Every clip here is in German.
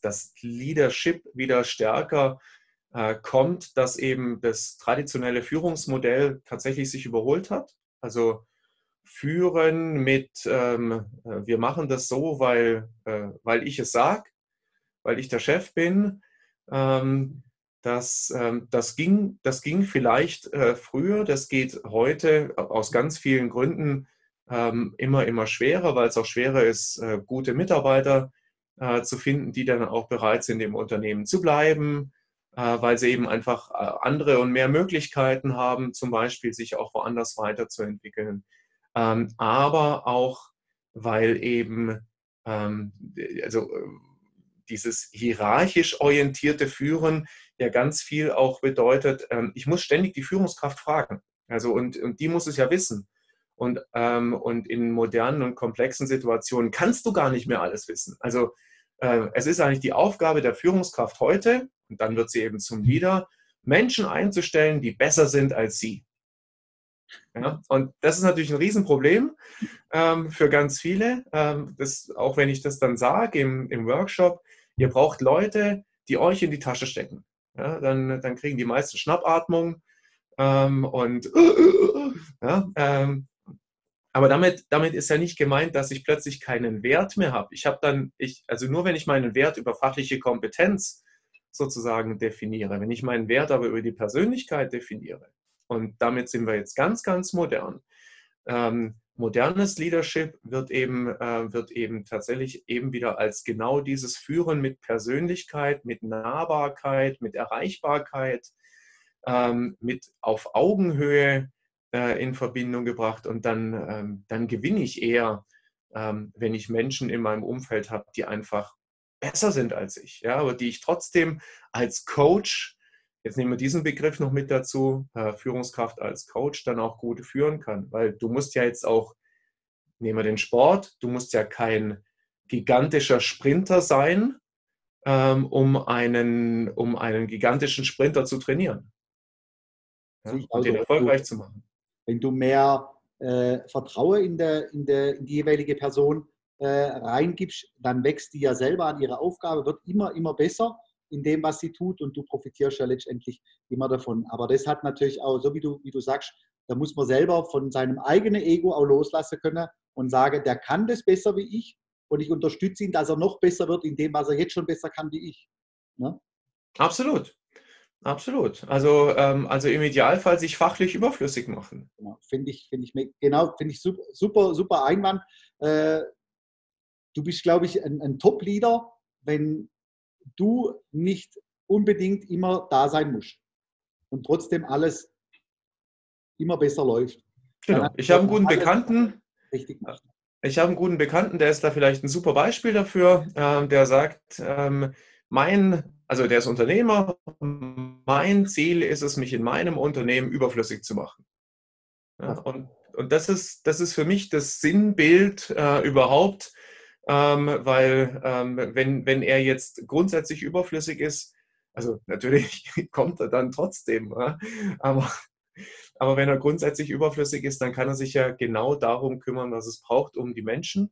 dass Leadership wieder stärker äh, kommt, dass eben das traditionelle Führungsmodell tatsächlich sich überholt hat. Also führen mit, ähm, äh, wir machen das so, weil, äh, weil ich es sage, weil ich der Chef bin. Ähm, das, ähm, das, ging, das ging vielleicht äh, früher, das geht heute aus ganz vielen Gründen ähm, immer, immer schwerer, weil es auch schwerer ist, äh, gute Mitarbeiter äh, zu finden, die dann auch bereit sind, im Unternehmen zu bleiben, äh, weil sie eben einfach äh, andere und mehr Möglichkeiten haben, zum Beispiel sich auch woanders weiterzuentwickeln. Ähm, aber auch, weil eben, ähm, also äh, dieses hierarchisch orientierte Führen ja ganz viel auch bedeutet, ähm, ich muss ständig die Führungskraft fragen. Also und, und die muss es ja wissen. Und, ähm, und in modernen und komplexen Situationen kannst du gar nicht mehr alles wissen. Also es ist eigentlich die Aufgabe der Führungskraft heute, und dann wird sie eben zum Leader, Menschen einzustellen, die besser sind als sie. Ja, und das ist natürlich ein Riesenproblem ähm, für ganz viele. Ähm, das, auch wenn ich das dann sage im, im Workshop, ihr braucht Leute, die euch in die Tasche stecken. Ja, dann, dann kriegen die meisten Schnappatmung ähm, und ja, ähm, aber damit, damit ist ja nicht gemeint, dass ich plötzlich keinen Wert mehr habe. Ich habe dann, ich, also nur wenn ich meinen Wert über fachliche Kompetenz sozusagen definiere, wenn ich meinen Wert aber über die Persönlichkeit definiere, und damit sind wir jetzt ganz, ganz modern. Ähm, modernes Leadership wird eben, äh, wird eben tatsächlich eben wieder als genau dieses Führen mit Persönlichkeit, mit Nahbarkeit, mit Erreichbarkeit, ähm, mit auf Augenhöhe äh, in Verbindung gebracht und dann, ähm, dann gewinne ich eher, ähm, wenn ich Menschen in meinem Umfeld habe, die einfach besser sind als ich, ja, aber die ich trotzdem als Coach, jetzt nehmen wir diesen Begriff noch mit dazu, äh, Führungskraft als Coach dann auch gut führen kann, weil du musst ja jetzt auch, nehmen wir den Sport, du musst ja kein gigantischer Sprinter sein, ähm, um, einen, um einen gigantischen Sprinter zu trainieren. Ja, und den erfolgreich zu machen. Wenn du mehr äh, Vertrauen in, der, in, der, in die jeweilige Person äh, reingibst, dann wächst die ja selber an ihrer Aufgabe, wird immer, immer besser in dem, was sie tut und du profitierst ja letztendlich immer davon. Aber das hat natürlich auch, so wie du, wie du sagst, da muss man selber von seinem eigenen Ego auch loslassen können und sagen, der kann das besser wie ich und ich unterstütze ihn, dass er noch besser wird in dem, was er jetzt schon besser kann wie ich. Ne? Absolut. Absolut. Also, ähm, also im Idealfall sich fachlich überflüssig machen. Genau, finde ich, finde ich, genau, finde ich super, super, super Einwand. Äh, du bist, glaube ich, ein, ein Top-Leader, wenn du nicht unbedingt immer da sein musst und trotzdem alles immer besser läuft. Genau. Ich habe einen guten Bekannten. Richtig macht. Ich habe einen guten Bekannten, der ist da vielleicht ein super Beispiel dafür, äh, der sagt, ähm, mein also der ist Unternehmer. Mein Ziel ist es, mich in meinem Unternehmen überflüssig zu machen. Ja, und, und das, ist, das ist für mich das Sinnbild äh, überhaupt, ähm, weil ähm, wenn, wenn er jetzt grundsätzlich überflüssig ist, also natürlich kommt er dann trotzdem, ja, aber, aber wenn er grundsätzlich überflüssig ist, dann kann er sich ja genau darum kümmern, was es braucht, um die Menschen,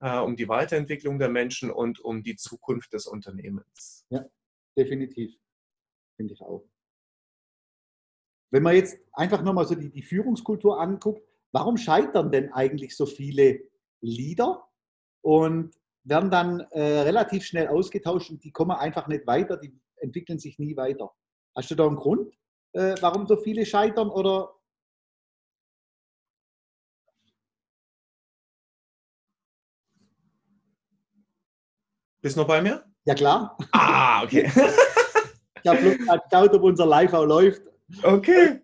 äh, um die Weiterentwicklung der Menschen und um die Zukunft des Unternehmens. Ja, definitiv. Finde ich auch. Wenn man jetzt einfach nochmal so die, die Führungskultur anguckt, warum scheitern denn eigentlich so viele Leader und werden dann äh, relativ schnell ausgetauscht und die kommen einfach nicht weiter, die entwickeln sich nie weiter? Hast du da einen Grund, äh, warum so viele scheitern oder Bist du noch bei mir? Ja, klar. Ah, okay. ich habe bloß geschaut, ob unser Live auch läuft. Okay.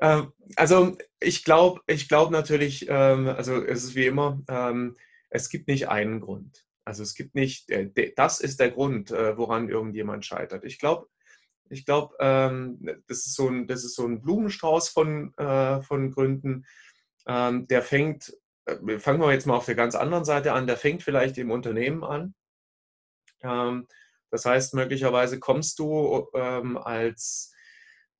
Ähm, also ich glaube ich glaub natürlich, ähm, also es ist wie immer, ähm, es gibt nicht einen Grund. Also es gibt nicht, äh, das ist der Grund, äh, woran irgendjemand scheitert. Ich glaube, ich glaube, das, ist so ein, das ist so ein Blumenstrauß von, äh, von Gründen. der fängt, fangen wir jetzt mal auf der ganz anderen Seite an, der fängt vielleicht im Unternehmen an. Ähm, das heißt, möglicherweise kommst du ähm, als,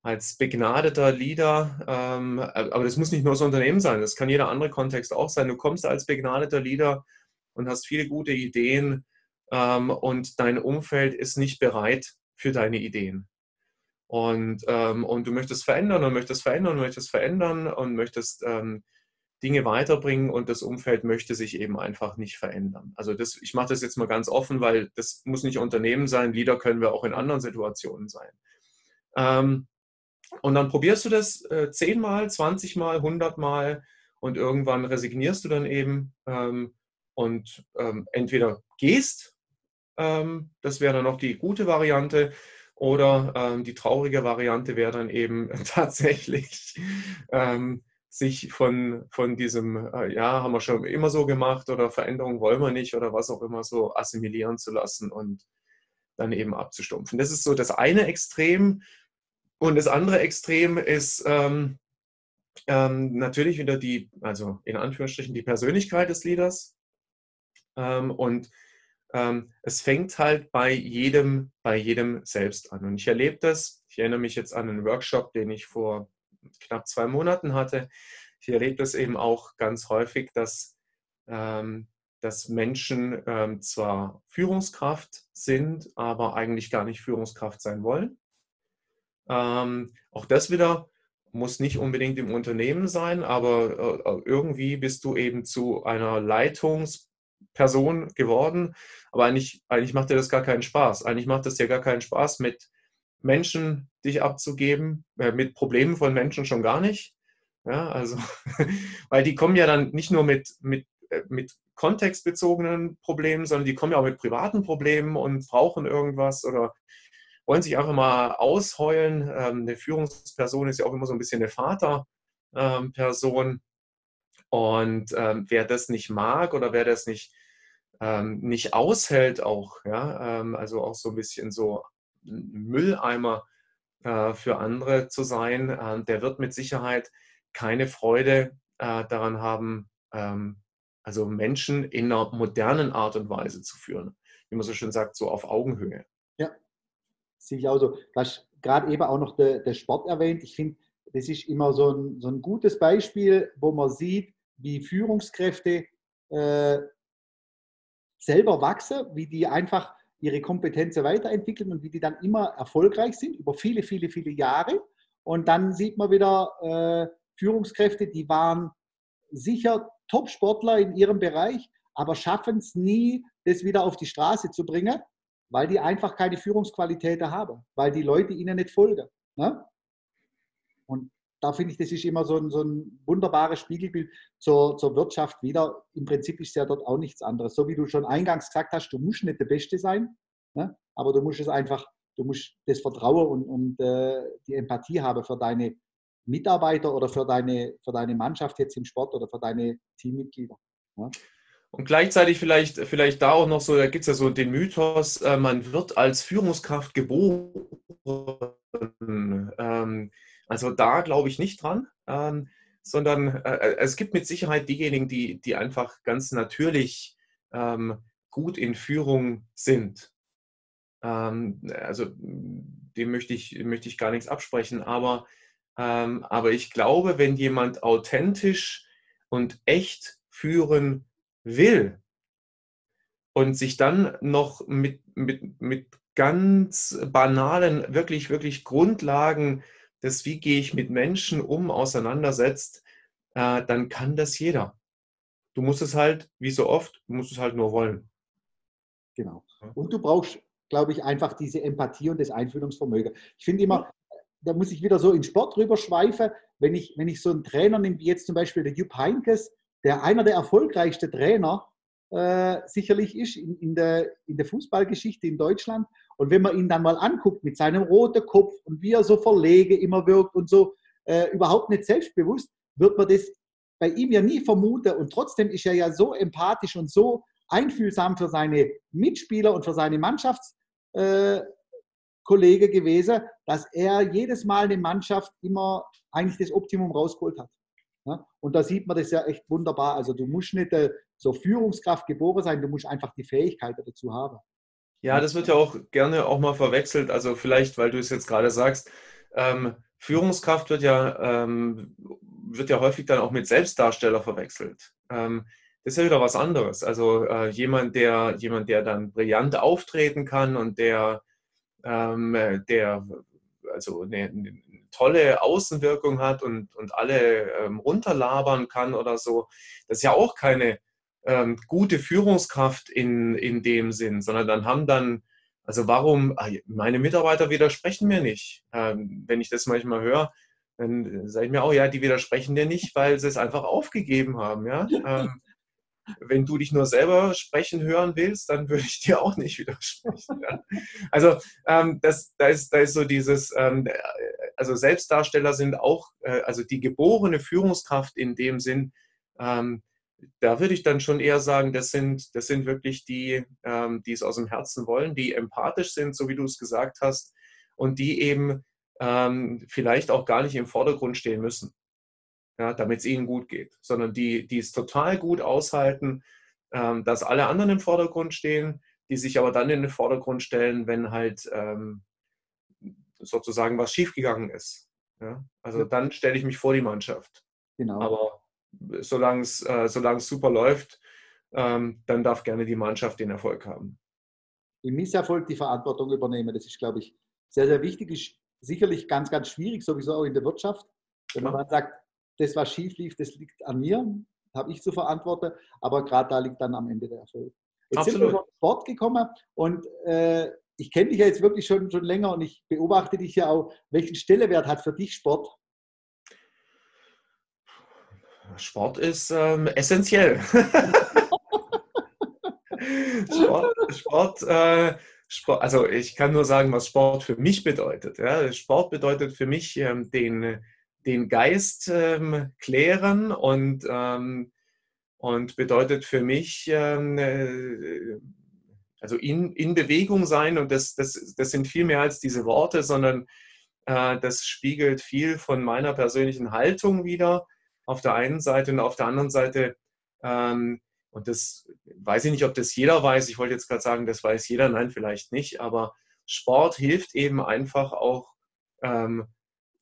als begnadeter Leader, ähm, aber das muss nicht nur das Unternehmen sein, das kann jeder andere Kontext auch sein. Du kommst als begnadeter Leader und hast viele gute Ideen ähm, und dein Umfeld ist nicht bereit für deine Ideen. Und, ähm, und du möchtest verändern und möchtest verändern und möchtest verändern und möchtest ähm, Dinge weiterbringen und das Umfeld möchte sich eben einfach nicht verändern. Also das, ich mache das jetzt mal ganz offen, weil das muss nicht Unternehmen sein, Leader können wir auch in anderen Situationen sein. Ähm, und dann probierst du das äh, 10 Mal, 20 Mal, 100 Mal und irgendwann resignierst du dann eben ähm, und ähm, entweder gehst, ähm, das wäre dann noch die gute Variante, oder ähm, die traurige Variante wäre dann eben tatsächlich ähm, sich von, von diesem, äh, ja, haben wir schon immer so gemacht oder Veränderung wollen wir nicht oder was auch immer so assimilieren zu lassen und dann eben abzustumpfen. Das ist so das eine Extrem. Und das andere Extrem ist ähm, ähm, natürlich wieder die, also in Anführungsstrichen, die Persönlichkeit des Leaders. Ähm, und ähm, es fängt halt bei jedem, bei jedem selbst an. Und ich erlebe das, ich erinnere mich jetzt an einen Workshop, den ich vor knapp zwei Monaten hatte. Ich erlebe das eben auch ganz häufig, dass, ähm, dass Menschen ähm, zwar Führungskraft sind, aber eigentlich gar nicht Führungskraft sein wollen. Ähm, auch das wieder muss nicht unbedingt im Unternehmen sein, aber äh, irgendwie bist du eben zu einer Leitungsperson geworden. Aber eigentlich, eigentlich macht dir das gar keinen Spaß. Eigentlich macht es dir gar keinen Spaß, mit Menschen dich abzugeben, äh, mit Problemen von Menschen schon gar nicht. Ja, also, weil die kommen ja dann nicht nur mit, mit, äh, mit kontextbezogenen Problemen, sondern die kommen ja auch mit privaten Problemen und brauchen irgendwas oder wollen sich einfach mal ausheulen. Ähm, eine Führungsperson ist ja auch immer so ein bisschen eine Vaterperson. Und ähm, wer das nicht mag oder wer das nicht, ähm, nicht aushält, auch, ja, also auch so ein bisschen so Mülleimer äh, für andere zu sein, äh, der wird mit Sicherheit keine Freude äh, daran haben, ähm, also Menschen in einer modernen Art und Weise zu führen. Wie man so schön sagt, so auf Augenhöhe. Ja, sehe ich auch so. Du hast gerade eben auch noch den, den Sport erwähnt. Ich finde, das ist immer so ein, so ein gutes Beispiel, wo man sieht, wie Führungskräfte äh, selber wachsen, wie die einfach ihre Kompetenzen weiterentwickeln und wie die dann immer erfolgreich sind über viele, viele, viele Jahre. Und dann sieht man wieder äh, Führungskräfte, die waren sicher Top-Sportler in ihrem Bereich, aber schaffen es nie, das wieder auf die Straße zu bringen, weil die einfach keine Führungsqualitäten haben, weil die Leute ihnen nicht folgen. Ne? Und da finde ich, das ist immer so ein, so ein wunderbares Spiegelbild zur, zur Wirtschaft wieder. Im Prinzip ist ja dort auch nichts anderes. So wie du schon eingangs gesagt hast, du musst nicht der Beste sein, ne? aber du musst es einfach, du musst das Vertrauen und, und äh, die Empathie haben für deine Mitarbeiter oder für deine, für deine Mannschaft jetzt im Sport oder für deine Teammitglieder. Ne? Und gleichzeitig vielleicht, vielleicht da auch noch so, da gibt es ja so den Mythos, äh, man wird als Führungskraft geboren. Ähm, also da glaube ich nicht dran, ähm, sondern äh, äh, es gibt mit Sicherheit diejenigen, die, die einfach ganz natürlich ähm, gut in Führung sind. Ähm, also dem möchte ich, möchte ich gar nichts absprechen, aber, ähm, aber ich glaube, wenn jemand authentisch und echt führen will und sich dann noch mit, mit, mit ganz banalen, wirklich, wirklich Grundlagen das, wie gehe ich mit Menschen um, auseinandersetzt, äh, dann kann das jeder. Du musst es halt, wie so oft, du musst es halt nur wollen. Genau. Und du brauchst, glaube ich, einfach diese Empathie und das Einfühlungsvermögen. Ich finde immer, da muss ich wieder so in Sport rüber schweifen, wenn ich, wenn ich so einen Trainer nehme, wie jetzt zum Beispiel der Jupp Heinkes, der einer der erfolgreichsten Trainer äh, sicherlich ist in, in, der, in der Fußballgeschichte in Deutschland. Und wenn man ihn dann mal anguckt mit seinem roten Kopf und wie er so verlege immer wirkt und so äh, überhaupt nicht selbstbewusst, wird man das bei ihm ja nie vermuten. Und trotzdem ist er ja so empathisch und so einfühlsam für seine Mitspieler und für seine Mannschaftskollegen äh, gewesen, dass er jedes Mal eine Mannschaft immer eigentlich das Optimum rausgeholt hat. Und da sieht man das ja echt wunderbar. Also du musst nicht äh, zur Führungskraft geboren sein, du musst einfach die Fähigkeiten dazu haben. Ja, das wird ja auch gerne auch mal verwechselt. Also vielleicht, weil du es jetzt gerade sagst, ähm, Führungskraft wird ja, ähm, wird ja häufig dann auch mit Selbstdarsteller verwechselt. Ähm, das ist ja wieder was anderes. Also äh, jemand, der, jemand, der dann brillant auftreten kann und der, ähm, der also eine, eine, tolle Außenwirkung hat und, und alle ähm, runterlabern kann oder so, das ist ja auch keine ähm, gute Führungskraft in, in dem Sinn, sondern dann haben dann, also warum, ah, meine Mitarbeiter widersprechen mir nicht. Ähm, wenn ich das manchmal höre, dann sage ich mir auch, ja, die widersprechen dir nicht, weil sie es einfach aufgegeben haben. Ja? Ähm, wenn du dich nur selber sprechen hören willst, dann würde ich dir auch nicht widersprechen. Ja? Also ähm, das, da, ist, da ist so dieses, ähm, also Selbstdarsteller sind auch, äh, also die geborene Führungskraft in dem Sinn, ähm, da würde ich dann schon eher sagen, das sind, das sind wirklich die, ähm, die es aus dem Herzen wollen, die empathisch sind, so wie du es gesagt hast, und die eben ähm, vielleicht auch gar nicht im Vordergrund stehen müssen, ja, damit es ihnen gut geht, sondern die, die es total gut aushalten, ähm, dass alle anderen im Vordergrund stehen, die sich aber dann in den Vordergrund stellen, wenn halt ähm, sozusagen was schiefgegangen ist. Ja? Also dann stelle ich mich vor die Mannschaft. Genau. Aber solange es äh, super läuft, ähm, dann darf gerne die Mannschaft den Erfolg haben. Im Misserfolg die Verantwortung übernehmen, das ist, glaube ich, sehr, sehr wichtig. Ist sicherlich ganz, ganz schwierig, sowieso auch in der Wirtschaft. Wenn man dann sagt, das, was schief lief, das liegt an mir, habe ich zu verantworten, aber gerade da liegt dann am Ende der Erfolg. Jetzt Absolut. sind wir zum Sport gekommen und äh, ich kenne dich ja jetzt wirklich schon, schon länger und ich beobachte dich ja auch. Welchen Stellewert hat für dich Sport? Sport ist ähm, essentiell. Sport, Sport, äh, Sport, also ich kann nur sagen, was Sport für mich bedeutet. Ja. Sport bedeutet für mich ähm, den, den Geist ähm, klären und, ähm, und bedeutet für mich ähm, äh, also in, in Bewegung sein und das, das, das sind viel mehr als diese Worte, sondern äh, das spiegelt viel von meiner persönlichen Haltung wieder auf der einen Seite und auf der anderen Seite, ähm, und das weiß ich nicht, ob das jeder weiß, ich wollte jetzt gerade sagen, das weiß jeder, nein, vielleicht nicht, aber Sport hilft eben einfach auch, ähm,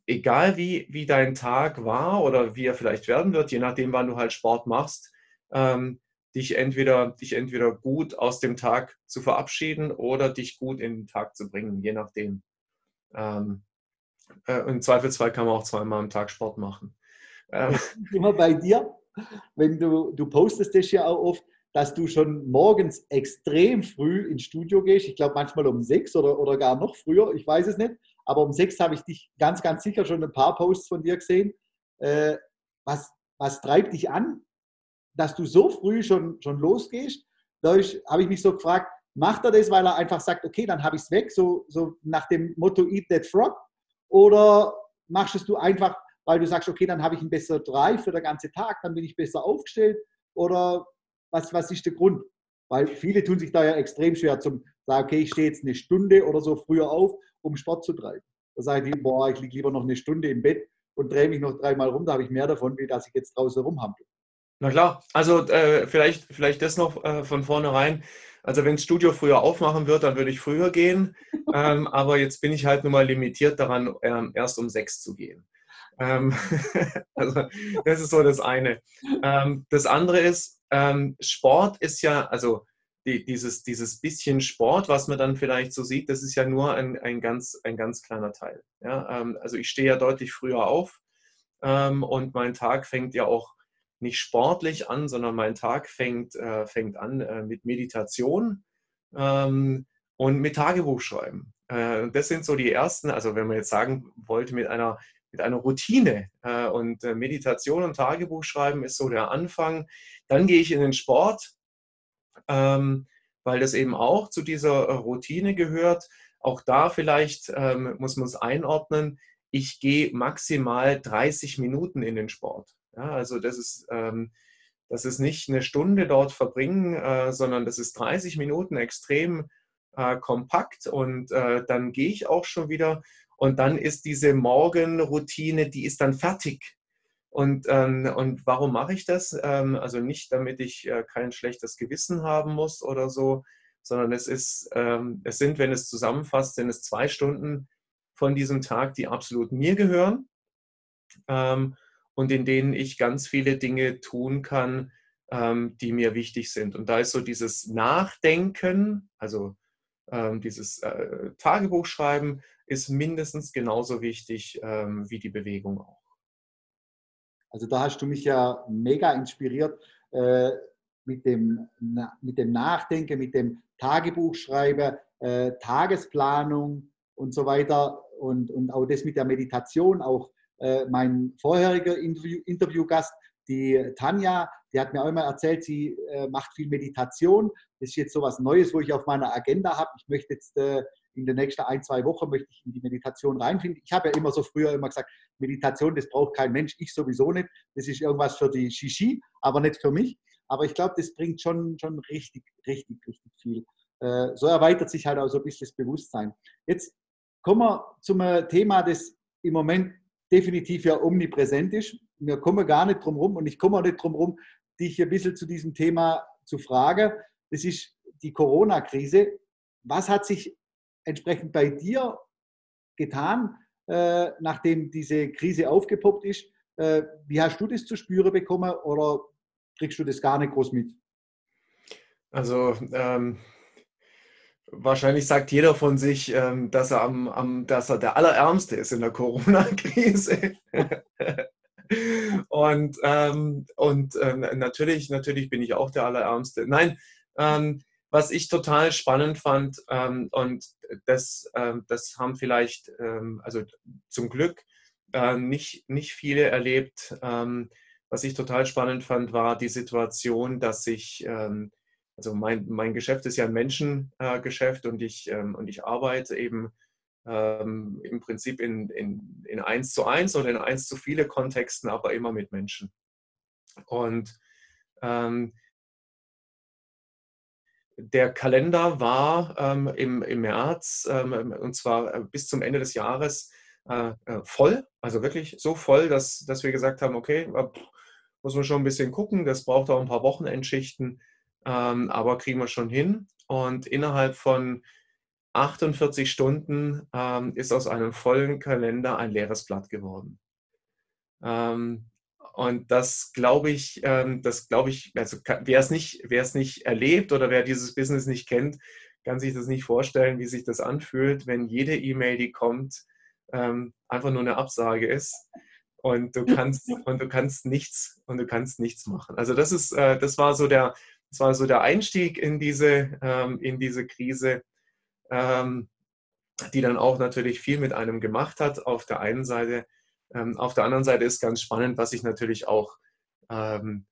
egal wie, wie dein Tag war oder wie er vielleicht werden wird, je nachdem, wann du halt Sport machst, ähm, dich entweder, dich entweder gut aus dem Tag zu verabschieden oder dich gut in den Tag zu bringen, je nachdem. Ähm, äh, Im Zweifelsfall kann man auch zweimal am Tag Sport machen. Ähm. Immer bei dir, wenn du, du postest das ja auch oft, dass du schon morgens extrem früh ins Studio gehst. Ich glaube manchmal um sechs oder, oder gar noch früher, ich weiß es nicht. Aber um sechs habe ich dich ganz, ganz sicher schon ein paar Posts von dir gesehen. Äh, was, was treibt dich an, dass du so früh schon, schon losgehst. Dadurch habe ich mich so gefragt, macht er das, weil er einfach sagt, okay, dann habe ich es weg, so, so nach dem Motto Eat That Frog? Oder machst du einfach, weil du sagst, okay, dann habe ich einen besseren Drive für den ganzen Tag, dann bin ich besser aufgestellt? Oder was, was ist der Grund? Weil viele tun sich da ja extrem schwer zum sagen, okay, ich stehe jetzt eine Stunde oder so früher auf, um Sport zu treiben. Da sage ich, boah, ich liege lieber noch eine Stunde im Bett und drehe mich noch dreimal rum, da habe ich mehr davon, wie dass ich jetzt draußen rumhampel. Na klar, also äh, vielleicht, vielleicht das noch äh, von vornherein. Also wenn das Studio früher aufmachen wird, dann würde ich früher gehen. ähm, aber jetzt bin ich halt nun mal limitiert daran, ähm, erst um sechs zu gehen. Ähm, also das ist so das eine. Ähm, das andere ist, ähm, Sport ist ja, also die, dieses, dieses bisschen Sport, was man dann vielleicht so sieht, das ist ja nur ein, ein, ganz, ein ganz kleiner Teil. Ja? Ähm, also ich stehe ja deutlich früher auf und mein Tag fängt ja auch nicht sportlich an, sondern mein Tag fängt, äh, fängt an äh, mit Meditation ähm, und mit Tagebuchschreiben. Äh, das sind so die ersten, also wenn man jetzt sagen wollte, mit einer, mit einer Routine äh, und äh, Meditation und Tagebuchschreiben ist so der Anfang. Dann gehe ich in den Sport, ähm, weil das eben auch zu dieser äh, Routine gehört. Auch da vielleicht ähm, muss man es einordnen. Ich gehe maximal 30 Minuten in den Sport. Also das ist, ähm, das ist nicht eine Stunde dort verbringen, sondern das ist 30 Minuten extrem kompakt und äh, dann gehe ich auch schon wieder und dann ist diese Morgenroutine, die ist dann fertig. Und, ähm, und warum mache ich das? Ähm, also nicht, damit ich äh, kein schlechtes Gewissen haben muss oder so, sondern es ist, ähm, es sind, wenn es zusammenfasst, sind es zwei Stunden von diesem Tag, die absolut mir gehören. Ähm, und in denen ich ganz viele Dinge tun kann, ähm, die mir wichtig sind. Und da ist so dieses Nachdenken, also dieses äh, Tagebuchschreiben, ist mindestens genauso wichtig ähm, wie die Bewegung auch. Also da hast du mich ja mega inspiriert äh, mit, dem, mit dem Nachdenken, mit dem Tagebuchschreiben, äh, Tagesplanung und so weiter und, und auch das mit der Meditation. Auch äh, mein vorheriger Interview, Interviewgast, die Tanja, die hat mir auch immer erzählt, sie äh, macht viel Meditation. Das ist jetzt so was Neues, wo ich auf meiner Agenda habe. Ich möchte jetzt äh, in den nächsten ein, zwei Wochen möchte ich in die Meditation reinfinden. Ich habe ja immer so früher immer gesagt, Meditation, das braucht kein Mensch, ich sowieso nicht. Das ist irgendwas für die Shishi, aber nicht für mich. Aber ich glaube, das bringt schon, schon richtig, richtig, richtig viel. Äh, so erweitert sich halt auch so ein bisschen das Bewusstsein. Jetzt kommen wir zum Thema, das im Moment definitiv ja omnipräsent ist. Wir kommen gar nicht drum rum und ich komme auch nicht drum rum, dich ein bisschen zu diesem Thema zu fragen. Das ist die Corona-Krise. Was hat sich entsprechend bei dir getan, äh, nachdem diese Krise aufgepoppt ist? Äh, wie hast du das zu spüren bekommen oder kriegst du das gar nicht groß mit? Also ähm, wahrscheinlich sagt jeder von sich, ähm, dass, er am, am, dass er der Allerärmste ist in der Corona-Krise. und ähm, und ähm, natürlich, natürlich bin ich auch der Allerärmste. Nein, ähm, was ich total spannend fand, ähm, und das, ähm, das haben vielleicht, ähm, also zum Glück, äh, nicht, nicht viele erlebt. Was ich total spannend fand, war die Situation, dass ich, also mein, mein Geschäft ist ja ein Menschengeschäft äh, und, ich, und ich arbeite eben im Prinzip in, in, in eins zu eins oder in eins zu viele Kontexten, aber immer mit Menschen. Und ähm, der Kalender war ähm, im, im März ähm, und zwar äh, bis zum Ende des Jahres äh, äh, voll, also wirklich so voll, dass, dass wir gesagt haben, okay, äh, muss man schon ein bisschen gucken, das braucht auch ein paar Wochenendschichten, ähm, aber kriegen wir schon hin. Und innerhalb von 48 Stunden ähm, ist aus einem vollen Kalender ein leeres Blatt geworden. Ähm, und das glaube ich, ähm, das glaube ich, also wer es nicht, wer es nicht erlebt oder wer dieses Business nicht kennt, kann sich das nicht vorstellen, wie sich das anfühlt, wenn jede E-Mail, die kommt, ähm, einfach nur eine Absage ist und du kannst und du kannst nichts und du kannst nichts machen. Also das ist, äh, das war so der, das war so der Einstieg in diese, ähm, in diese Krise, die dann auch natürlich viel mit einem gemacht hat. Auf der einen Seite ähm, auf der anderen Seite ist ganz spannend, was ich natürlich auch ähm,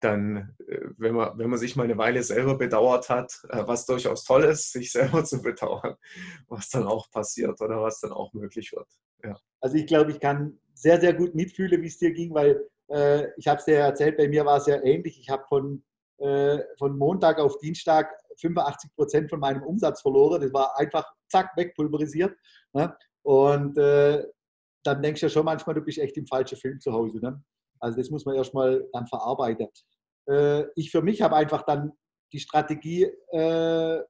dann, äh, wenn man, wenn man sich mal eine Weile selber bedauert hat, äh, was durchaus toll ist, sich selber zu bedauern, was dann auch passiert oder was dann auch möglich wird. Ja. Also ich glaube, ich kann sehr, sehr gut mitfühlen, wie es dir ging, weil äh, ich habe es dir erzählt, bei mir war es ja ähnlich. Ich habe von, äh, von Montag auf Dienstag 85 Prozent von meinem Umsatz verloren. Das war einfach zack, wegpulverisiert. Ne? Und äh, dann denkst du ja schon manchmal, du bist echt im falschen Film zu Hause. Ne? Also das muss man erstmal dann verarbeiten. Äh, ich für mich habe einfach dann die Strategie äh,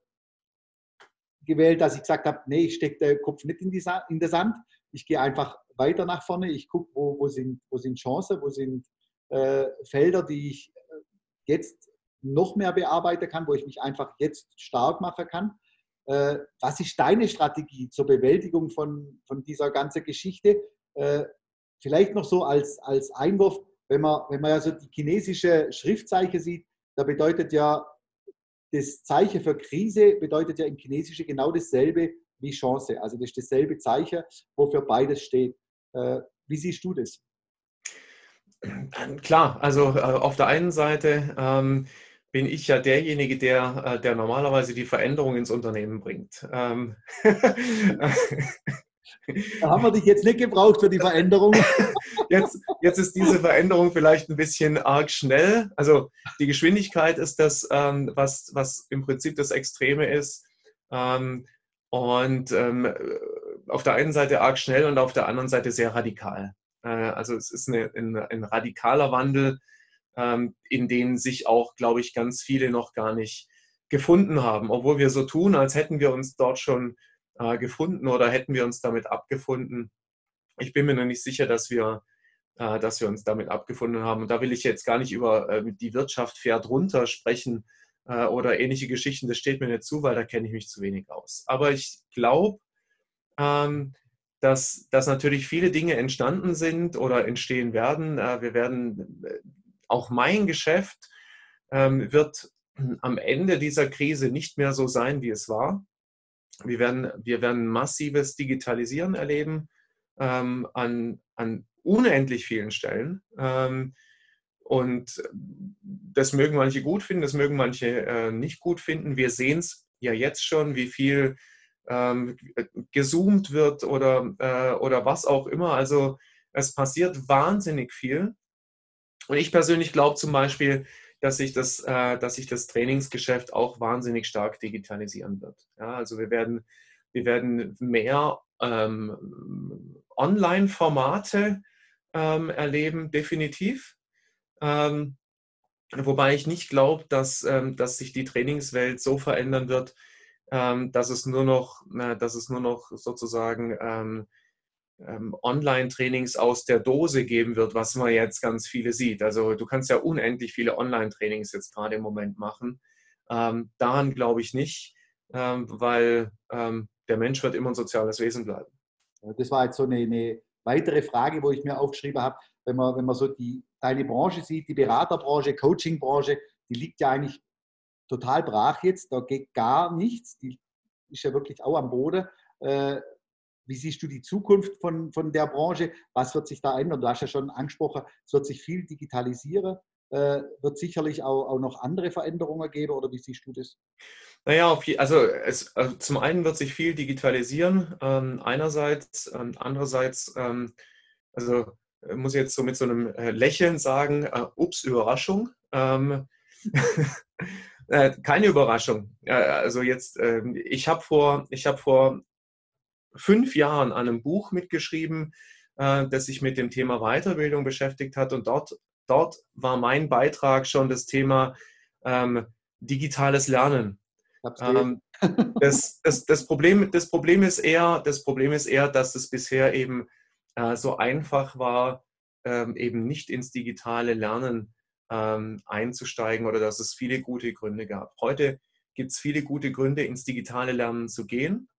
gewählt, dass ich gesagt habe, nee, ich stecke den Kopf nicht in, die Sa in den Sand. Ich gehe einfach weiter nach vorne. Ich gucke, wo, wo, sind, wo sind Chancen, wo sind äh, Felder, die ich äh, jetzt noch mehr bearbeiten kann, wo ich mich einfach jetzt stark machen kann. Äh, was ist deine Strategie zur Bewältigung von, von dieser ganzen Geschichte? Äh, vielleicht noch so als, als Einwurf, wenn man, wenn man ja so die chinesische Schriftzeichen sieht, da bedeutet ja das Zeichen für Krise bedeutet ja im Chinesischen genau dasselbe wie Chance. Also das ist dasselbe Zeichen, wofür beides steht. Äh, wie siehst du das? Klar, also auf der einen Seite ähm, bin ich ja derjenige, der, äh, der normalerweise die Veränderung ins Unternehmen bringt. Ähm, da haben wir dich jetzt nicht gebraucht für die Veränderung. Jetzt, jetzt ist diese Veränderung vielleicht ein bisschen arg schnell. Also die Geschwindigkeit ist das, ähm, was, was im Prinzip das Extreme ist. Ähm, und auf der einen Seite arg schnell und auf der anderen Seite sehr radikal. Äh, also es ist eine, ein, ein radikaler Wandel ähm, in denen sich auch, glaube ich, ganz viele noch gar nicht gefunden haben, obwohl wir so tun, als hätten wir uns dort schon äh, gefunden oder hätten wir uns damit abgefunden. Ich bin mir noch nicht sicher, dass wir, äh, dass wir uns damit abgefunden haben. Und da will ich jetzt gar nicht über äh, die Wirtschaft fährt runter sprechen äh, oder ähnliche Geschichten. Das steht mir nicht zu, weil da kenne ich mich zu wenig aus. Aber ich glaube, ähm, dass, dass natürlich viele Dinge entstanden sind oder entstehen werden. Äh, wir werden, äh, auch mein Geschäft ähm, wird am Ende dieser Krise nicht mehr so sein, wie es war. Wir werden, wir werden massives Digitalisieren erleben ähm, an, an unendlich vielen Stellen. Ähm, und das mögen manche gut finden, das mögen manche äh, nicht gut finden. Wir sehen es ja jetzt schon, wie viel ähm, gezoomt wird oder, äh, oder was auch immer. Also es passiert wahnsinnig viel. Und ich persönlich glaube zum Beispiel, dass sich das, äh, dass sich das Trainingsgeschäft auch wahnsinnig stark digitalisieren wird. Ja, also wir werden, wir werden mehr ähm, Online-Formate ähm, erleben, definitiv. Ähm, wobei ich nicht glaube, dass, ähm, dass sich die Trainingswelt so verändern wird, ähm, dass es nur noch, äh, dass es nur noch sozusagen ähm, Online-Trainings aus der Dose geben wird, was man jetzt ganz viele sieht. Also du kannst ja unendlich viele Online-Trainings jetzt gerade im Moment machen. Ähm, daran glaube ich nicht, ähm, weil ähm, der Mensch wird immer ein soziales Wesen bleiben. Das war jetzt so eine, eine weitere Frage, wo ich mir aufgeschrieben habe, wenn man, wenn man so die, deine Branche sieht, die Beraterbranche, Coachingbranche, die liegt ja eigentlich total brach jetzt, da geht gar nichts, die ist ja wirklich auch am Boden. Äh, wie siehst du die Zukunft von, von der Branche? Was wird sich da ändern? Du hast ja schon angesprochen, es wird sich viel digitalisieren. Äh, wird sicherlich auch, auch noch andere Veränderungen geben oder wie siehst du das? Naja, also, es, also zum einen wird sich viel digitalisieren, ähm, einerseits, ähm, andererseits, ähm, also äh, muss ich jetzt so mit so einem äh, Lächeln sagen, äh, ups, Überraschung. Ähm, äh, keine Überraschung. also jetzt, ähm, ich habe vor, ich habe vor fünf Jahren an einem Buch mitgeschrieben, äh, das sich mit dem Thema Weiterbildung beschäftigt hat. Und dort, dort war mein Beitrag schon das Thema ähm, digitales Lernen. Ähm, das, das, das, Problem, das, Problem ist eher, das Problem ist eher, dass es bisher eben äh, so einfach war, ähm, eben nicht ins digitale Lernen ähm, einzusteigen oder dass es viele gute Gründe gab. Heute gibt es viele gute Gründe, ins digitale Lernen zu gehen.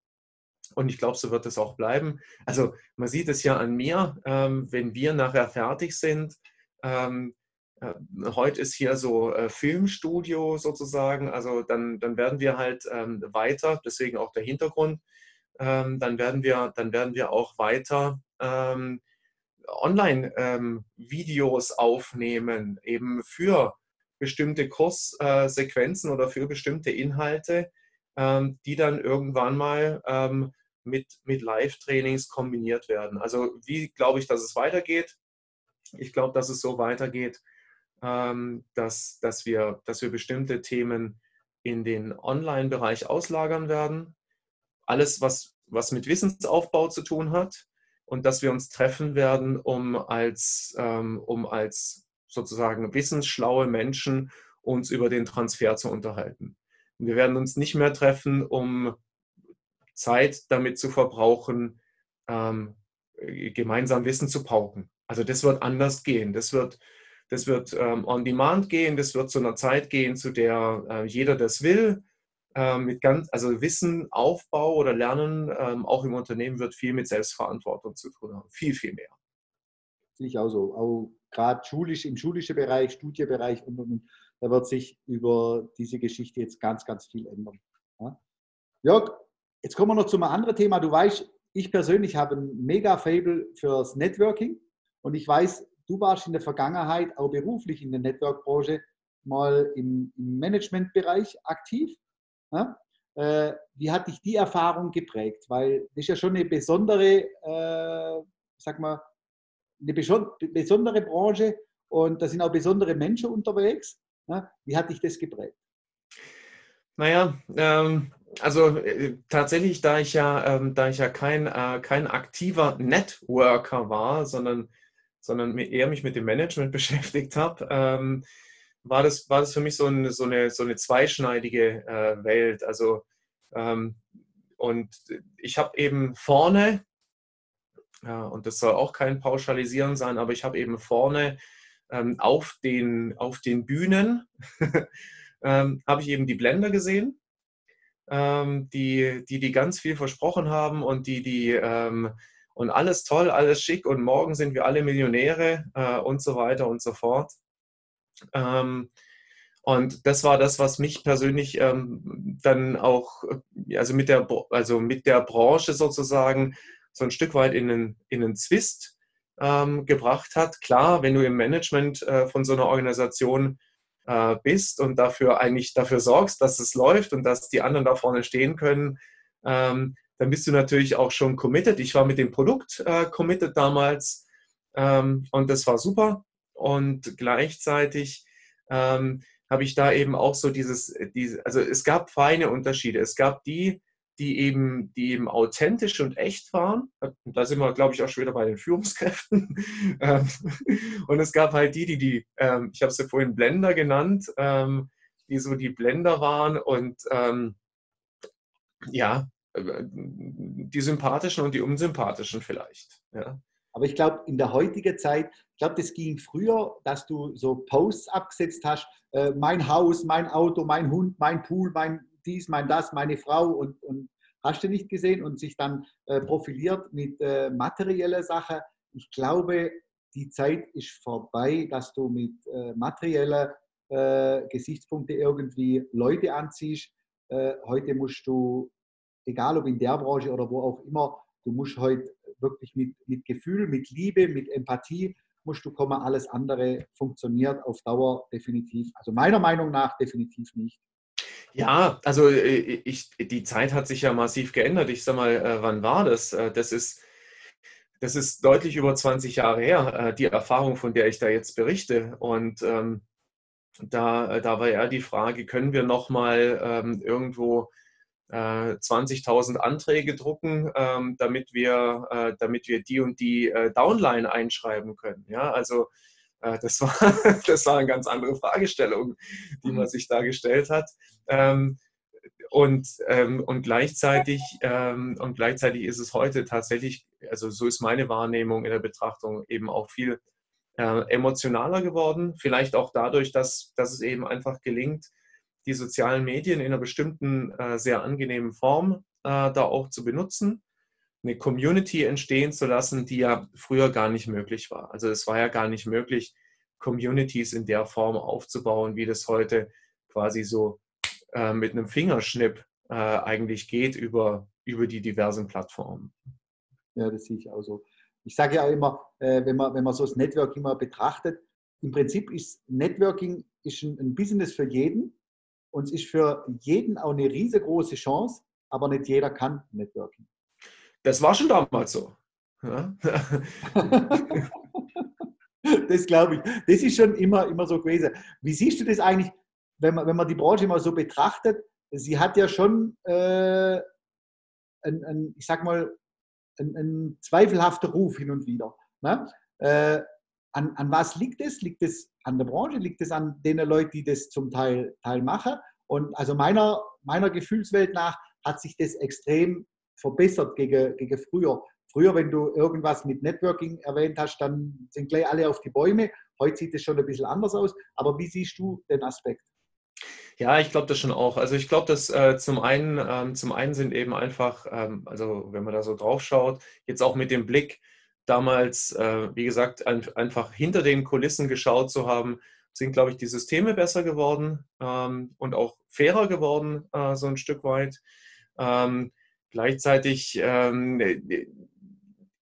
Und ich glaube, so wird es auch bleiben. Also man sieht es ja an mir, ähm, wenn wir nachher fertig sind. Ähm, äh, heute ist hier so äh, Filmstudio sozusagen. Also dann, dann werden wir halt ähm, weiter, deswegen auch der Hintergrund, ähm, dann, werden wir, dann werden wir auch weiter ähm, Online-Videos ähm, aufnehmen, eben für bestimmte Kurssequenzen oder für bestimmte Inhalte ähm, die dann irgendwann mal ähm, mit, mit Live-Trainings kombiniert werden. Also wie glaube ich, dass es weitergeht? Ich glaube, dass es so weitergeht, ähm, dass, dass, wir, dass wir bestimmte Themen in den Online-Bereich auslagern werden. Alles, was, was mit Wissensaufbau zu tun hat. Und dass wir uns treffen werden, um als, ähm, um als sozusagen wissensschlaue Menschen uns über den Transfer zu unterhalten. Wir werden uns nicht mehr treffen, um Zeit damit zu verbrauchen, ähm, gemeinsam Wissen zu pauken. Also das wird anders gehen. Das wird, das wird ähm, on demand gehen, das wird zu einer Zeit gehen, zu der äh, jeder das will. Ähm, mit ganz, also Wissen, Aufbau oder Lernen, ähm, auch im Unternehmen, wird viel mit Selbstverantwortung zu tun haben. Viel, viel mehr. Sehe ich auch so. Auch gerade schulisch, im schulischen Bereich, Studiebereich und, und da wird sich über diese Geschichte jetzt ganz, ganz viel ändern. Ja? Jörg, jetzt kommen wir noch zu einem anderen Thema. Du weißt, ich persönlich habe ein mega Fable fürs Networking und ich weiß, du warst in der Vergangenheit auch beruflich in der Network-Branche mal im, im Managementbereich aktiv. Ja? Äh, wie hat dich die Erfahrung geprägt? Weil das ist ja schon eine besondere, äh, sag mal, eine besondere Branche und da sind auch besondere Menschen unterwegs. Wie hat dich das geprägt? Naja, ähm, also äh, tatsächlich, da ich ja, ähm, da ich ja kein, äh, kein aktiver Networker war, sondern, sondern eher mich mit dem Management beschäftigt habe, ähm, war, das, war das für mich so eine, so eine, so eine zweischneidige äh, Welt. Also, ähm, und ich habe eben vorne Ja, und das soll auch kein Pauschalisieren sein, aber ich habe eben vorne ähm, auf, den, auf den Bühnen ähm, habe ich eben die Blender gesehen, ähm, die, die, die ganz viel versprochen haben und die, die ähm, und alles toll, alles schick und morgen sind wir alle Millionäre äh, und so weiter und so fort. Ähm, und das war das, was mich persönlich ähm, dann auch, also mit der, also mit der Branche sozusagen so ein Stück weit in einen, in einen Zwist ähm, gebracht hat. Klar, wenn du im Management äh, von so einer Organisation äh, bist und dafür eigentlich dafür sorgst, dass es läuft und dass die anderen da vorne stehen können, ähm, dann bist du natürlich auch schon committed. Ich war mit dem Produkt äh, committed damals ähm, und das war super. Und gleichzeitig ähm, habe ich da eben auch so dieses, diese, also es gab feine Unterschiede. Es gab die, die eben, die eben authentisch und echt waren. Da sind wir, glaube ich, auch schon wieder bei den Führungskräften. Ähm, und es gab halt die, die, die ähm, ich habe sie vorhin Blender genannt, ähm, die so die Blender waren und ja, äh, die sympathischen und die unsympathischen vielleicht. Ja. Aber ich glaube, in der heutigen Zeit, ich glaube, das ging früher, dass du so Posts abgesetzt hast, äh, mein Haus, mein Auto, mein Hund, mein Pool, mein dies, mein das, meine Frau und, und hast du nicht gesehen und sich dann äh, profiliert mit äh, materieller Sache. Ich glaube, die Zeit ist vorbei, dass du mit äh, materiellen äh, Gesichtspunkten irgendwie Leute anziehst. Äh, heute musst du, egal ob in der Branche oder wo auch immer, du musst heute wirklich mit, mit Gefühl, mit Liebe, mit Empathie musst du kommen. Alles andere funktioniert auf Dauer definitiv, also meiner Meinung nach definitiv nicht. Ja, also äh, ich, die Zeit hat sich ja massiv geändert. Ich sag mal, äh, wann war das? Äh, das ist, das ist deutlich über 20 Jahre her, die Erfahrung, von der ich da jetzt berichte. Und ähm, da, da war ja die Frage, können wir nochmal ähm, irgendwo äh, 20.000 Anträge drucken, ähm, damit, wir, äh, damit wir die und die äh, Downline einschreiben können. Ja, also das war, das war eine ganz andere Fragestellung, die man mhm. sich da gestellt hat. Ähm, und, ähm, und, gleichzeitig, ähm, und gleichzeitig ist es heute tatsächlich, also so ist meine Wahrnehmung in der Betrachtung eben auch viel äh, emotionaler geworden. Vielleicht auch dadurch, dass, dass es eben einfach gelingt, die sozialen Medien in einer bestimmten, äh, sehr angenehmen Form da auch zu benutzen eine Community entstehen zu lassen, die ja früher gar nicht möglich war. Also es war ja gar nicht möglich, Communities in der Form aufzubauen, wie das heute quasi so äh, mit einem Fingerschnipp äh, eigentlich geht über, über die diversen Plattformen. Ja, das sehe ich auch so. Ich sage ja immer, äh, wenn, man, wenn man so das Networking mal betrachtet, im Prinzip ist Networking ist ein, ein Business für jeden und es ist für jeden auch eine riesengroße Chance, aber nicht jeder kann Networking. Das war schon damals so. Ja? das glaube ich. Das ist schon immer, immer so gewesen. Wie siehst du das eigentlich, wenn man, wenn man die Branche mal so betrachtet? Sie hat ja schon, äh, ein, ein, ich sag mal, ein, ein zweifelhafter Ruf hin und wieder. Ne? Äh, an, an, was liegt es? Liegt es an der Branche? Liegt es an den Leuten, die das zum Teil, Teil machen? Und also meiner, meiner Gefühlswelt nach hat sich das extrem verbessert gegen, gegen früher. Früher, wenn du irgendwas mit Networking erwähnt hast, dann sind gleich alle auf die Bäume. Heute sieht es schon ein bisschen anders aus. Aber wie siehst du den Aspekt? Ja, ich glaube das schon auch. Also ich glaube, dass äh, zum einen, ähm, zum einen sind eben einfach, ähm, also wenn man da so drauf schaut, jetzt auch mit dem Blick damals, äh, wie gesagt, ein, einfach hinter den Kulissen geschaut zu haben, sind, glaube ich, die Systeme besser geworden ähm, und auch fairer geworden, äh, so ein Stück weit. Ähm, Gleichzeitig ähm,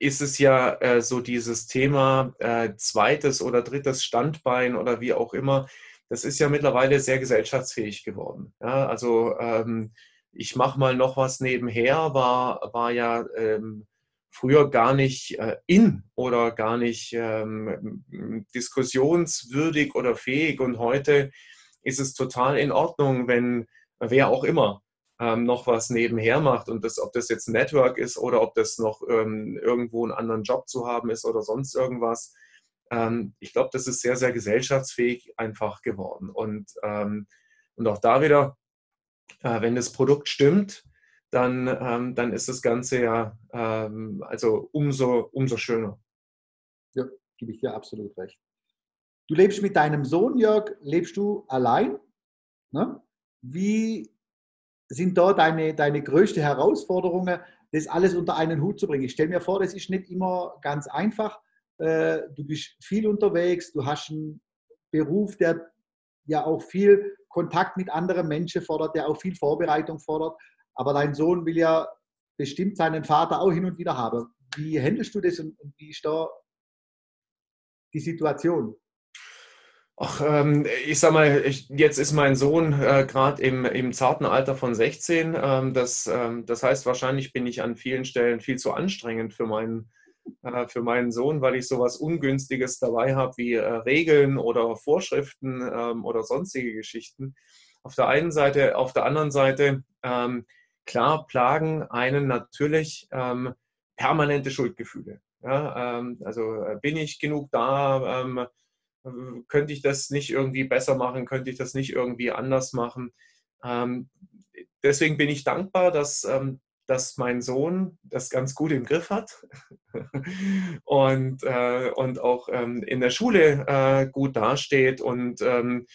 ist es ja äh, so dieses Thema äh, zweites oder drittes Standbein oder wie auch immer, das ist ja mittlerweile sehr gesellschaftsfähig geworden. Ja, also ähm, ich mache mal noch was nebenher, war, war ja ähm, früher gar nicht äh, in oder gar nicht ähm, diskussionswürdig oder fähig und heute ist es total in Ordnung, wenn wer auch immer ähm, noch was nebenher macht und das, ob das jetzt Network ist oder ob das noch ähm, irgendwo einen anderen Job zu haben ist oder sonst irgendwas. Ähm, ich glaube, das ist sehr, sehr gesellschaftsfähig einfach geworden. Und, ähm, und auch da wieder, äh, wenn das Produkt stimmt, dann, ähm, dann ist das Ganze ja ähm, also umso, umso schöner. Ja, gebe ich dir absolut recht. Du lebst mit deinem Sohn, Jörg, lebst du allein? Ne? Wie sind da deine, deine größte Herausforderungen, das alles unter einen Hut zu bringen? Ich stelle mir vor, das ist nicht immer ganz einfach. Äh, du bist viel unterwegs, du hast einen Beruf, der ja auch viel Kontakt mit anderen Menschen fordert, der auch viel Vorbereitung fordert. Aber dein Sohn will ja bestimmt seinen Vater auch hin und wieder haben. Wie handelst du das und wie ist da die Situation? Ach, ähm, ich sag mal, ich, jetzt ist mein Sohn äh, gerade im, im zarten Alter von 16. Ähm, das, ähm, das heißt, wahrscheinlich bin ich an vielen Stellen viel zu anstrengend für meinen, äh, für meinen Sohn, weil ich sowas Ungünstiges dabei habe wie äh, Regeln oder Vorschriften ähm, oder sonstige Geschichten. Auf der einen Seite, auf der anderen Seite, ähm, klar plagen einen natürlich ähm, permanente Schuldgefühle. Ja, also äh, bin ich genug da? Könnte ich das nicht irgendwie besser machen, könnte ich das nicht irgendwie anders machen. Ähm, deswegen bin ich dankbar, dass, ähm, dass mein Sohn das ganz gut im Griff hat und, äh, und auch ähm, in der Schule äh, gut dasteht und, ähm,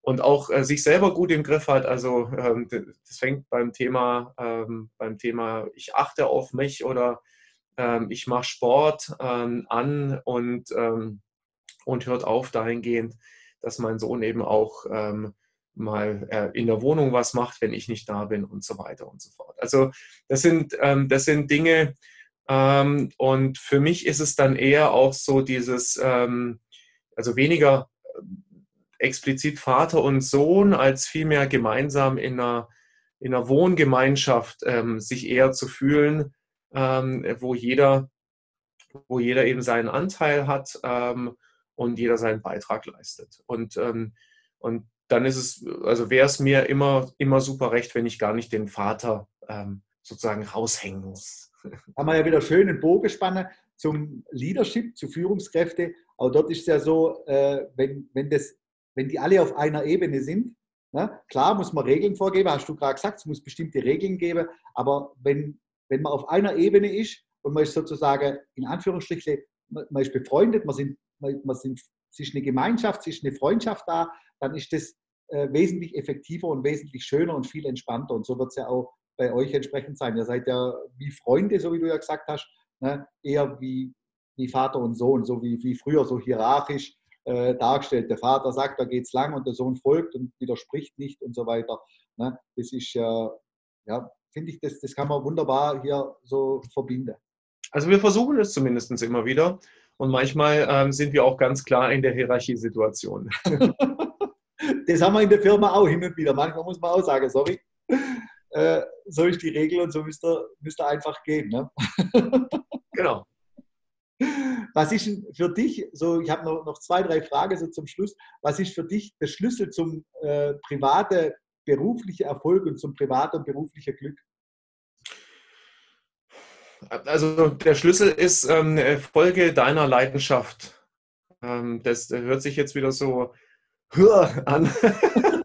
und auch äh, sich selber gut im Griff hat. Also ähm, das fängt beim Thema, ähm, beim Thema, ich achte auf mich oder ich mache Sport an und und hört auf dahingehend, dass mein Sohn eben auch ähm, mal äh, in der Wohnung was macht, wenn ich nicht da bin und so weiter und so fort. Also das sind, ähm, das sind Dinge ähm, und für mich ist es dann eher auch so dieses, ähm, also weniger äh, explizit Vater und Sohn, als vielmehr gemeinsam in einer, in einer Wohngemeinschaft ähm, sich eher zu fühlen, ähm, wo jeder wo jeder eben seinen Anteil hat und jeder seinen Beitrag leistet. Und, ähm, und dann ist es, also wäre es mir immer, immer super recht, wenn ich gar nicht den Vater ähm, sozusagen raushängen muss. Haben wir ja wieder schön einen Bogen spannen zum Leadership, zu Führungskräfte. Auch dort ist es ja so, äh, wenn, wenn, das, wenn die alle auf einer Ebene sind, ne, klar muss man Regeln vorgeben, hast du gerade gesagt, es muss bestimmte Regeln geben, aber wenn, wenn man auf einer Ebene ist und man ist sozusagen in Anführungsstrichen, man ist befreundet, man sind man, man sind, es ist eine Gemeinschaft, es ist eine Freundschaft da, dann ist das äh, wesentlich effektiver und wesentlich schöner und viel entspannter. Und so wird es ja auch bei euch entsprechend sein. Ihr seid ja wie Freunde, so wie du ja gesagt hast, ne? eher wie, wie Vater und Sohn, so wie, wie früher, so hierarchisch äh, dargestellt. Der Vater sagt, da geht es lang und der Sohn folgt und widerspricht nicht und so weiter. Ne? Das ist ja, ja finde ich, das, das kann man wunderbar hier so verbinden. Also wir versuchen es zumindest immer wieder. Und manchmal ähm, sind wir auch ganz klar in der Hierarchiesituation. das haben wir in der Firma auch hin und wieder. Manchmal muss man auch sagen, sorry, äh, so ist die Regel und so müsst ihr, müsst ihr einfach gehen. Ne? genau. Was ist für dich, so ich habe noch, noch zwei, drei Fragen so zum Schluss, was ist für dich der Schlüssel zum äh, privaten beruflichen Erfolg und zum privaten und beruflichen Glück? Also der Schlüssel ist ähm, Folge deiner Leidenschaft. Ähm, das hört sich jetzt wieder so an.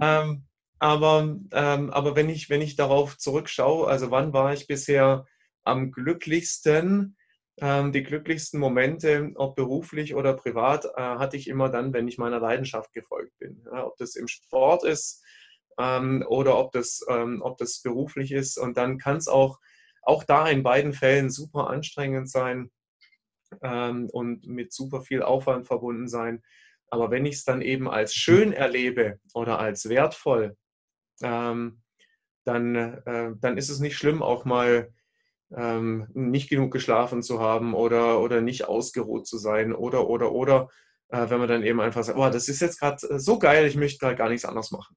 ähm, aber, ähm, aber wenn, ich, wenn ich darauf zurückschaue, also wann war ich bisher am glücklichsten? Ähm, die glücklichsten Momente, ob beruflich oder privat, äh, hatte ich immer dann, wenn ich meiner Leidenschaft gefolgt bin. Ja, ob das im Sport ist, ähm, oder ob das, ähm, ob das beruflich ist. Und dann kann es auch, auch da in beiden Fällen super anstrengend sein ähm, und mit super viel Aufwand verbunden sein. Aber wenn ich es dann eben als schön erlebe oder als wertvoll, ähm, dann, äh, dann ist es nicht schlimm, auch mal ähm, nicht genug geschlafen zu haben oder, oder nicht ausgeruht zu sein oder, oder, oder, äh, wenn man dann eben einfach sagt, oh, das ist jetzt gerade so geil, ich möchte gerade gar nichts anderes machen.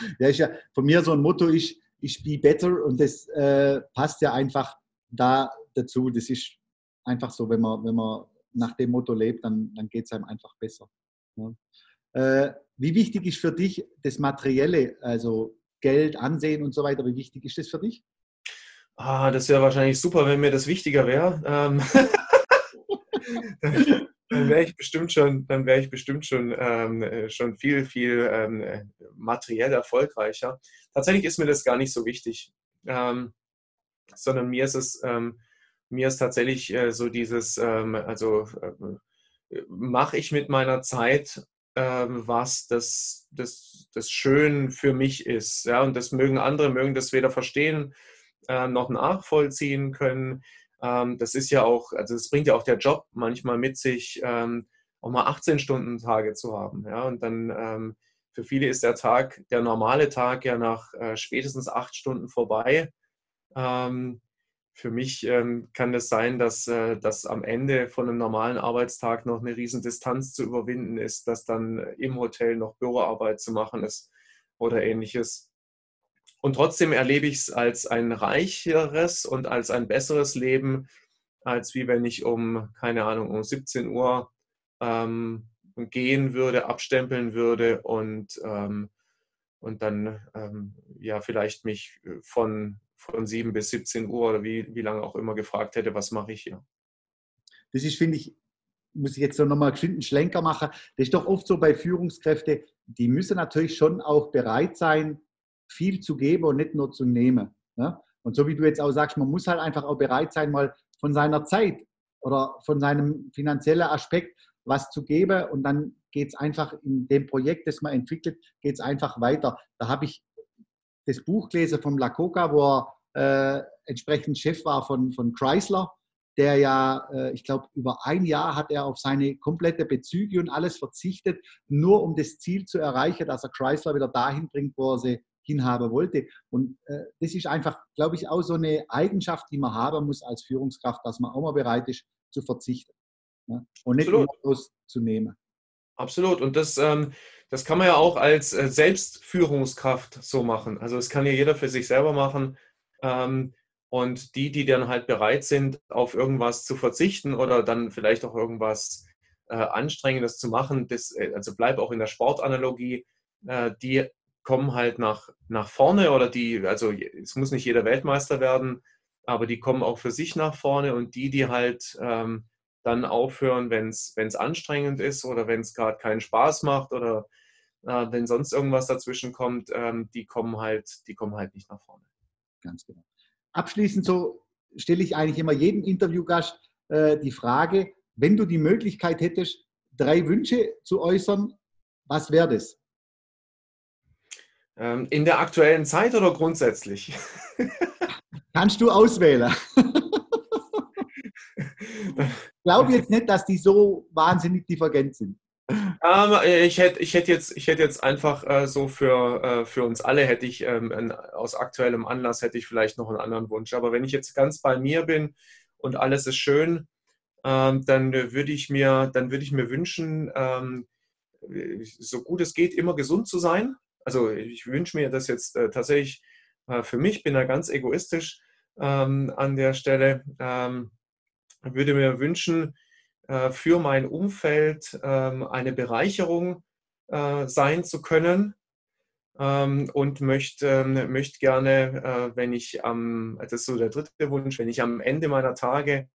Ja, ist ja von mir so ein Motto, ich, ich be better und das äh, passt ja einfach da dazu. Das ist einfach so, wenn man, wenn man nach dem Motto lebt, dann, dann geht es einem einfach besser. Ja. Äh, wie wichtig ist für dich das Materielle, also Geld, Ansehen und so weiter, wie wichtig ist das für dich? Ah, das wäre wahrscheinlich super, wenn mir das wichtiger wäre. Ähm dann wäre ich bestimmt schon, dann wäre ich bestimmt schon, ähm, äh, schon viel, viel ähm, äh, materiell erfolgreicher. Tatsächlich ist mir das gar nicht so wichtig, ähm, sondern mir ist es, ähm, mir ist tatsächlich äh, so dieses, ähm, also äh, mache ich mit meiner Zeit ähm, was das, das, das schön für mich ist. Ja, und das mögen andere, mögen das weder verstehen äh, noch nachvollziehen können. Ähm, das ist ja auch, also das bringt ja auch der Job manchmal mit sich, ähm, auch mal 18 Stunden Tage zu haben. Ja, und dann ähm, für viele ist der Tag, der normale Tag ja nach äh, spätestens acht Stunden vorbei. Für mich kann es sein, dass, äh, dass am Ende von einem normalen Arbeitstag noch eine riesen Distanz zu überwinden ist, dass dann im Hotel noch Büroarbeit zu machen ist oder ähnliches. Und trotzdem erlebe ich es als ein reicheres und als ein besseres Leben, als wie wenn ich um, keine Ahnung, um 17 Uhr ähm, gehen würde, abstempeln würde und, ähm, und dann ähm, ja vielleicht mich von, von 7 bis 17 Uhr oder wie, wie lange auch immer gefragt hätte, was mache ich hier. Das ist, finde ich, muss ich jetzt nochmal einen Schlenker machen. Das ist doch oft so bei Führungskräften, die müssen natürlich schon auch bereit sein, viel zu geben und nicht nur zu nehmen. Ne? Und so wie du jetzt auch sagst, man muss halt einfach auch bereit sein, mal von seiner Zeit oder von seinem finanziellen Aspekt was zu geben und dann geht es einfach in dem Projekt, das man entwickelt, geht es einfach weiter. Da habe ich das Buch gelesen von Lacoca, wo er äh, entsprechend Chef war von, von Chrysler, der ja, äh, ich glaube, über ein Jahr hat er auf seine komplette Bezüge und alles verzichtet, nur um das Ziel zu erreichen, dass er Chrysler wieder dahin bringt, wo er sie hinhaben wollte. Und äh, das ist einfach, glaube ich, auch so eine Eigenschaft, die man haben muss als Führungskraft, dass man auch mal bereit ist zu verzichten ne? und nicht Absolut. zu nehmen. Absolut. Und das, ähm, das kann man ja auch als äh, Selbstführungskraft so machen. Also es kann ja jeder für sich selber machen. Ähm, und die, die dann halt bereit sind, auf irgendwas zu verzichten oder dann vielleicht auch irgendwas äh, Anstrengendes zu machen, das, äh, also bleib auch in der Sportanalogie, äh, die kommen halt nach, nach vorne oder die, also es muss nicht jeder Weltmeister werden, aber die kommen auch für sich nach vorne und die, die halt ähm, dann aufhören, wenn es anstrengend ist oder wenn es gerade keinen Spaß macht oder äh, wenn sonst irgendwas dazwischen kommt, ähm, die kommen halt, die kommen halt nicht nach vorne. Ganz genau. Abschließend so stelle ich eigentlich immer jedem Interviewgast äh, die Frage, wenn du die Möglichkeit hättest, drei Wünsche zu äußern, was wäre das? Ähm, in der aktuellen Zeit oder grundsätzlich? Kannst du auswählen. ich glaube jetzt nicht, dass die so wahnsinnig divergent sind. Ähm, ich, hätte, ich, hätte jetzt, ich hätte jetzt einfach äh, so für, äh, für uns alle, hätte ich ähm, ein, aus aktuellem Anlass, hätte ich vielleicht noch einen anderen Wunsch. Aber wenn ich jetzt ganz bei mir bin und alles ist schön, ähm, dann würde ich mir, dann würde ich mir wünschen, ähm, so gut es geht, immer gesund zu sein also ich wünsche mir das jetzt äh, tatsächlich äh, für mich, bin da ganz egoistisch ähm, an der Stelle, ähm, würde mir wünschen, äh, für mein Umfeld ähm, eine Bereicherung äh, sein zu können ähm, und möchte, ähm, möchte gerne, äh, wenn ich am, das ist so der dritte Wunsch, wenn ich am Ende meiner Tage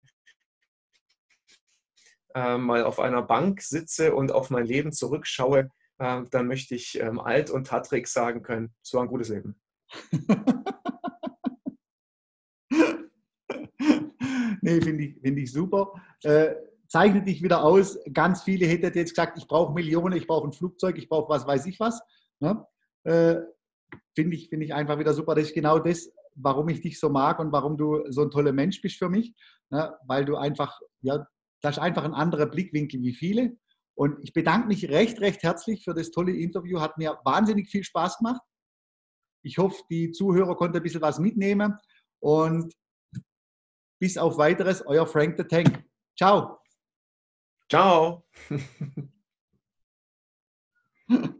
äh, mal auf einer Bank sitze und auf mein Leben zurückschaue, äh, dann möchte ich ähm, alt und tattrig sagen können, es war ein gutes Leben. nee, finde ich, find ich super. Äh, zeichnet dich wieder aus. Ganz viele hätten jetzt gesagt, ich brauche Millionen, ich brauche ein Flugzeug, ich brauche was weiß ich was. Ne? Äh, finde ich, find ich einfach wieder super. Das ist genau das, warum ich dich so mag und warum du so ein toller Mensch bist für mich. Ne? Weil du einfach, ja, das ist einfach ein anderer Blickwinkel wie viele. Und ich bedanke mich recht, recht herzlich für das tolle Interview. Hat mir wahnsinnig viel Spaß gemacht. Ich hoffe, die Zuhörer konnten ein bisschen was mitnehmen. Und bis auf weiteres, euer Frank the Tank. Ciao. Ciao.